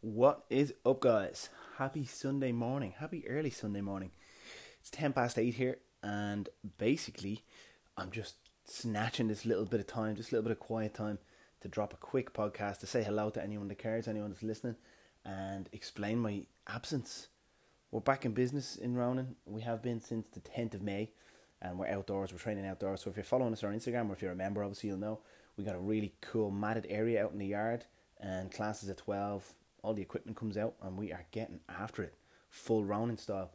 What is up, guys? Happy Sunday morning. Happy early Sunday morning. It's 10 past 8 here, and basically, I'm just snatching this little bit of time, just a little bit of quiet time, to drop a quick podcast to say hello to anyone that cares, anyone that's listening, and explain my absence. We're back in business in Ronin. We have been since the 10th of May, and we're outdoors. We're training outdoors. So if you're following us on Instagram, or if you're a member, obviously you'll know we got a really cool matted area out in the yard, and classes at 12. All the equipment comes out, and we are getting after it, full Ronin style.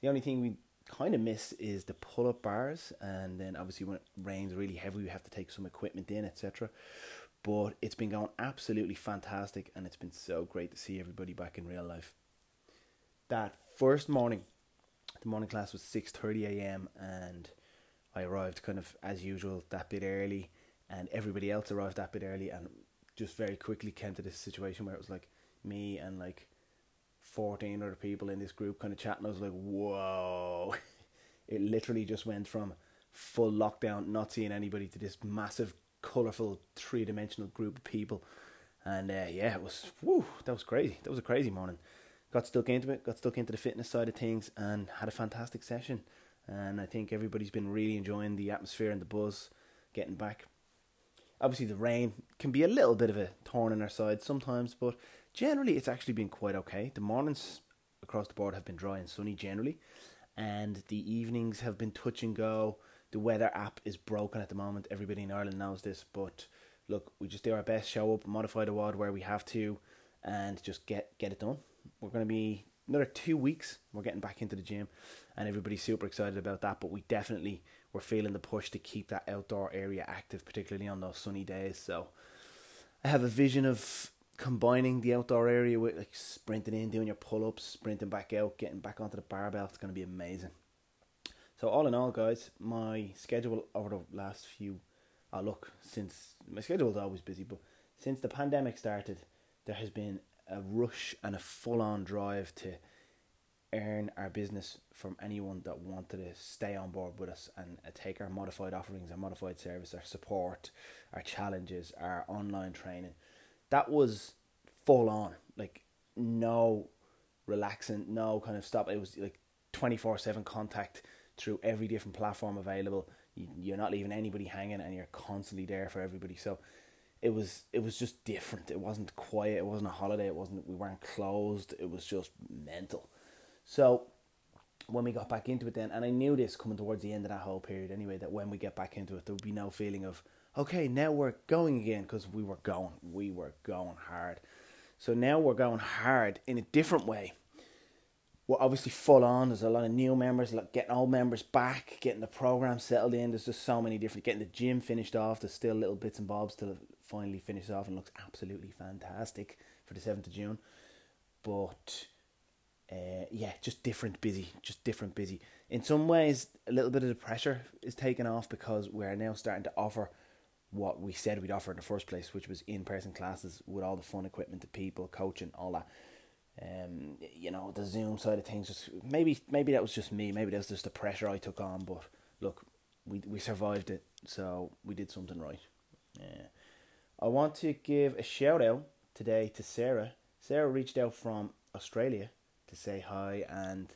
The only thing we kind of miss is the pull up bars, and then obviously when it rains really heavy, we have to take some equipment in, etc. But it's been going absolutely fantastic, and it's been so great to see everybody back in real life. That first morning, the morning class was six thirty a.m. and I arrived kind of as usual that bit early, and everybody else arrived that bit early, and just very quickly came to this situation where it was like me and like 14 other people in this group kind of chatting. I was like, whoa. It literally just went from full lockdown, not seeing anybody, to this massive, colourful, three dimensional group of people. And uh, yeah, it was, whew, that was crazy. That was a crazy morning. Got stuck into it, got stuck into the fitness side of things, and had a fantastic session. And I think everybody's been really enjoying the atmosphere and the buzz getting back. Obviously, the rain can be a little bit of a thorn in our side sometimes, but generally it's actually been quite okay. The mornings across the board have been dry and sunny generally, and the evenings have been touch and go. The weather app is broken at the moment. Everybody in Ireland knows this, but look, we just do our best, show up, modify the WOD where we have to, and just get get it done. We're going to be another two weeks. We're getting back into the gym, and everybody's super excited about that. But we definitely we're feeling the push to keep that outdoor area active, particularly on those sunny days. So I have a vision of combining the outdoor area with like sprinting in, doing your pull ups, sprinting back out, getting back onto the barbell. It's going to be amazing. So all in all, guys, my schedule over the last few, oh look, since my schedule is always busy, but since the pandemic started, there has been a rush and a full on drive to earn our business from anyone that wanted to stay on board with us and uh, take our modified offerings, our modified service, our support, our challenges, our online training. That was full on, like no relaxing, no kind of stop. It was like twenty four seven contact through every different platform available. You, you're not leaving anybody hanging, and you're constantly there for everybody. So it was it was just different. It wasn't quiet. It wasn't a holiday. It wasn't. We weren't closed. It was just mental. So when we got back into it then, and I knew this coming towards the end of that whole period anyway, that when we get back into it, there would be no feeling of, okay, now we're going again, because we were going, we were going hard. So now we're going hard in a different way. We're obviously full on. There's a lot of new members, like getting old members back, getting the program settled in. There's just so many different, getting the gym finished off. There's still little bits and bobs to finally finish off and looks absolutely fantastic for the 7th of June. But uh, yeah, just different busy, just different busy. In some ways, a little bit of the pressure is taken off because we're now starting to offer what we said we'd offer in the first place, which was in-person classes with all the fun equipment, the people, coaching, all that. Um, you know, the Zoom side of things. Just maybe, maybe that was just me. Maybe that was just the pressure I took on. But look, we we survived it, so we did something right. Yeah. I want to give a shout out today to Sarah. Sarah reached out from Australia to say hi and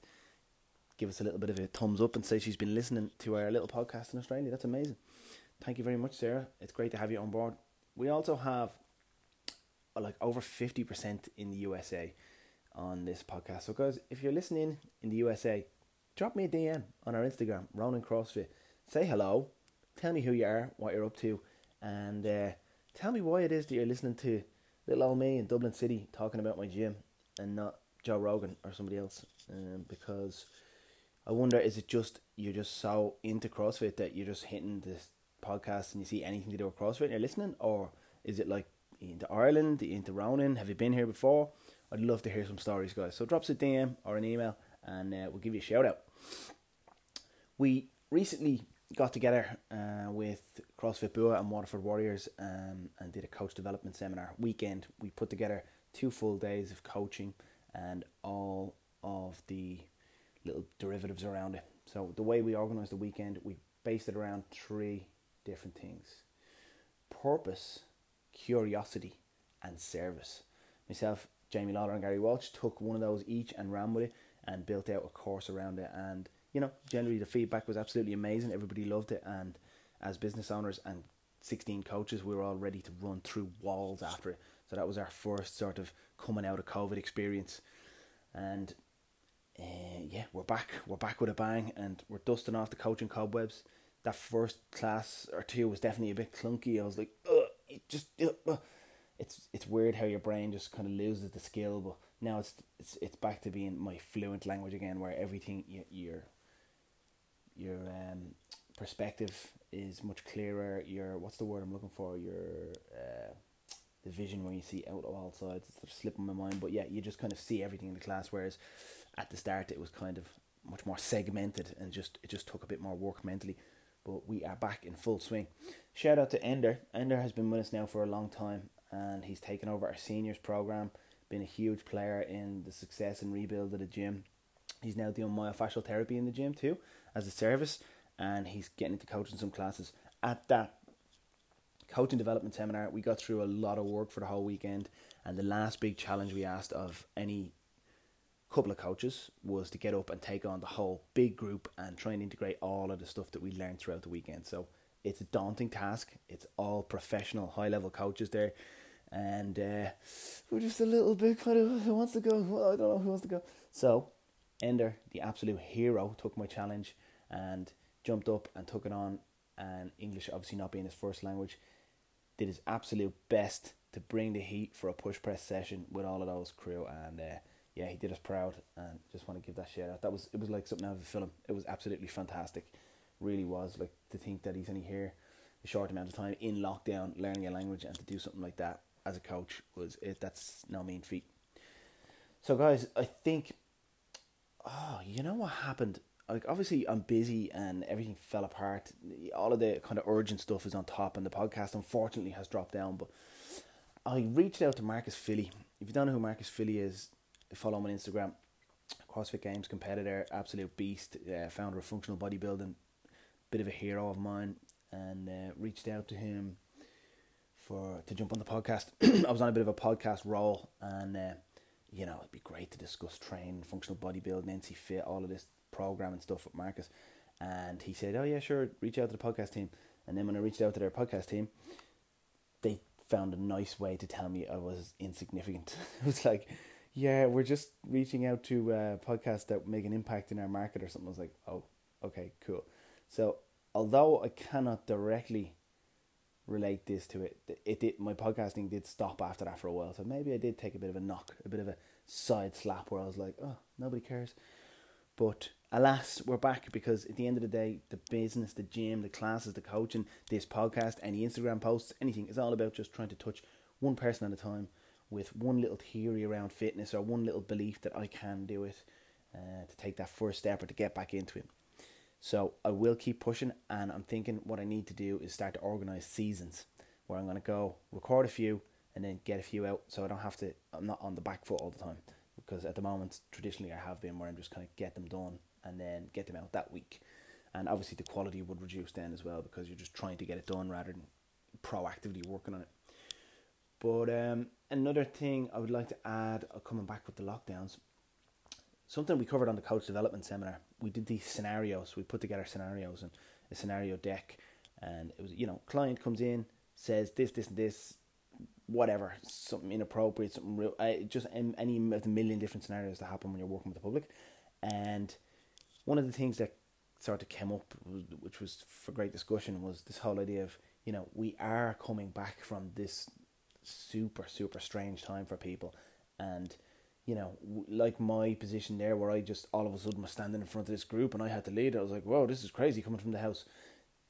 give us a little bit of a thumbs up and say she's been listening to our little podcast in Australia. That's amazing. Thank you very much, Sarah. It's great to have you on board. We also have uh, like over 50% in the USA on this podcast. So, guys, if you're listening in the USA, drop me a DM on our Instagram, Ronin CrossFit. Say hello. Tell me who you are, what you're up to, and uh, tell me why it is that you're listening to little old me in Dublin City talking about my gym and not Joe Rogan or somebody else. Um, because I wonder, is it just you're just so into CrossFit that you're just hitting this podcast and you see anything to do with CrossFit and you're listening, or is it like into Ireland, into Ronin? Have you been here before? I'd love to hear some stories, guys. So drop us a DM or an email, and uh, we'll give you a shout out. We recently got together uh, with CrossFit Bua and Waterford Warriors um, and did a coach development seminar weekend. We put together two full days of coaching and all of the little derivatives around it. So the way we organised the weekend, we based it around three different things: purpose, curiosity, and service. Myself, Jamie Lawler, and Gary Walsh took one of those each and ran with it and built out a course around it. And you know, generally the feedback was absolutely amazing. Everybody loved it, and as business owners and 16 coaches, we were all ready to run through walls after it. So that was our first sort of coming out of COVID experience, and uh, yeah, we're back. We're back with a bang, and we're dusting off the coaching cobwebs. That first class or two was definitely a bit clunky. I was like, Ugh, just, uh, it's it's weird how your brain just kind of loses the skill, but now it's it's it's back to being my fluent language again, where everything you, your your um, perspective is much clearer. Your what's the word I'm looking for? Your uh, the vision where you see out of all sides. It's slipping my mind, but yeah, you just kind of see everything in the class. Whereas at the start, it was kind of much more segmented and just it just took a bit more work mentally. But we are back in full swing. Shout out to Ender. Ender has been with us now for a long time, and he's taken over our seniors program. Been a huge player in the success and rebuild of the gym. He's now doing myofascial therapy in the gym too as a service, and he's getting into coaching some classes. At that coaching development seminar, we got through a lot of work for the whole weekend, and the last big challenge we asked of any couple of coaches was to get up and take on the whole big group and try and integrate all of the stuff that we learned throughout the weekend. So it's a daunting task. It's all professional, high level coaches there, and uh, we're just a little bit kind of who wants to go. Well, I don't know who wants to go. So Ender, the absolute hero, took my challenge and jumped up and took it on. And English, obviously not being his first language, did his absolute best to bring the heat for a push press session with all of those crew. And uh, yeah, he did us proud. And just want to give that shout out. That was it was like something out of a film. It was absolutely fantastic, really was. Like to think that he's only here a short amount of time in lockdown, learning a language, and to do something like that as a coach was it. That's no mean feat. So guys, I think. Oh, you know what happened like obviously I'm busy and everything fell apart. All of the kind of urgent stuff is on top, and the podcast unfortunately has dropped down. But I reached out to Marcus Filly. If you don't know who Marcus Filly is, follow him on Instagram. CrossFit Games competitor, absolute beast, uh, founder of Functional Bodybuilding, bit of a hero of mine, and uh, reached out to him for to jump on the podcast. I was on a bit of a podcast roll, and uh, you know it'd be great to discuss training, functional bodybuilding, NC Fit, all of this program and stuff with Marcus. And he said, "Oh yeah, sure, reach out to the podcast team." And then when I reached out to their podcast team, they found a nice way to tell me I was insignificant. it was like, "Yeah, we're just reaching out to uh, podcasts that make an impact in our market or something." I was like, "Oh, okay, cool." So although I cannot directly relate this to it, it did my podcasting did stop after that for a while. So maybe I did take a bit of a knock, a bit of a side slap where I was like, "Oh, nobody cares." But alas, we're back because at the end of the day, the business, the gym, the classes, the coaching, this podcast, any Instagram posts, anything is all about just trying to touch one person at a time with one little theory around fitness or one little belief that I can do it uh, to take that first step or to get back into it. So I will keep pushing, and I'm thinking what I need to do is start to organize seasons where I'm going to go record a few and then get a few out so I don't have to, I'm not on the back foot all the time because at the moment traditionally I have been where I'm just kind of get them done and then get them out that week. And obviously the quality would reduce then as well because you're just trying to get it done rather than proactively working on it. But um, another thing I would like to add, uh, coming back with the lockdowns, something we covered on the coach development seminar. We did these scenarios. We put together scenarios and a scenario deck, and it was you know client comes in says this, this, and this whatever, something inappropriate, something real, uh, just any of the million different scenarios that happen when you're working with the public. And one of the things that sort of came up, which was for great discussion, was this whole idea of, you know, we are coming back from this super, super strange time for people. And, you know, like my position there, where I just all of a sudden was standing in front of this group and I had to lead, I was like, whoa, this is crazy coming from the house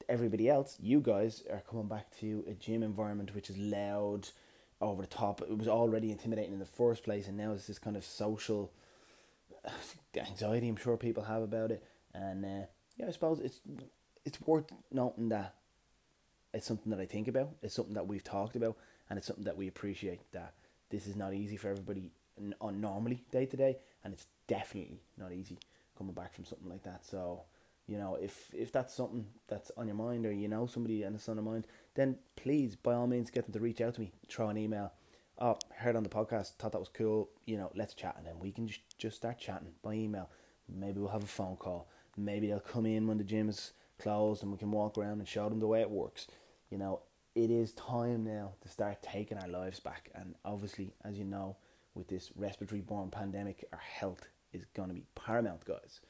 everybody else, you guys are coming back to a gym environment which is loud, over the top. It was already intimidating in the first place, and now it's this kind of social anxiety I'm sure people have about it. And uh, yeah, I suppose it's it's worth noting that it's something that I think about. It's something that we've talked about, and it's something that we appreciate. That this is not easy for everybody on normally day to day, and it's definitely not easy coming back from something like that. So, you know, if if that's something that's on your mind, or you know somebody and it's on their mind, then please, by all means, get them to reach out to me. Throw an email. Oh, heard on the podcast, thought that was cool. You know, let's chat, and then we can just just start chatting by email. Maybe we'll have a phone call. Maybe they'll come in when the gym is closed, and we can walk around and show them the way it works. You know, it is time now to start taking our lives back, and obviously, as you know, with this respiratory borne pandemic, our health is going to be paramount, guys.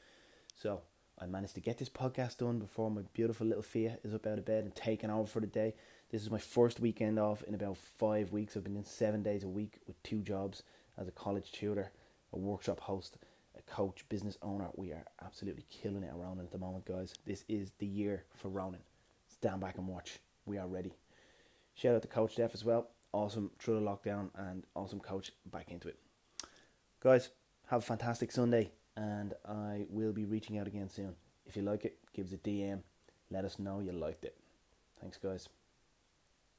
So I managed to get this podcast done before my beautiful little Fia is up out of bed and taking over for the day. This is my first weekend off in about five weeks. I've been in seven days a week with two jobs as a college tutor, a workshop host, a coach, business owner. We are absolutely killing it around at the moment, guys. This is the year for Ronin. Stand back and watch. We are ready. Shout out to Coach Jeff as well. Awesome through the lockdown and awesome coach back into it. Guys, have a fantastic Sunday and I will be reaching out again soon. If you like it, give us a DM. Let us know you liked it. Thanks, guys.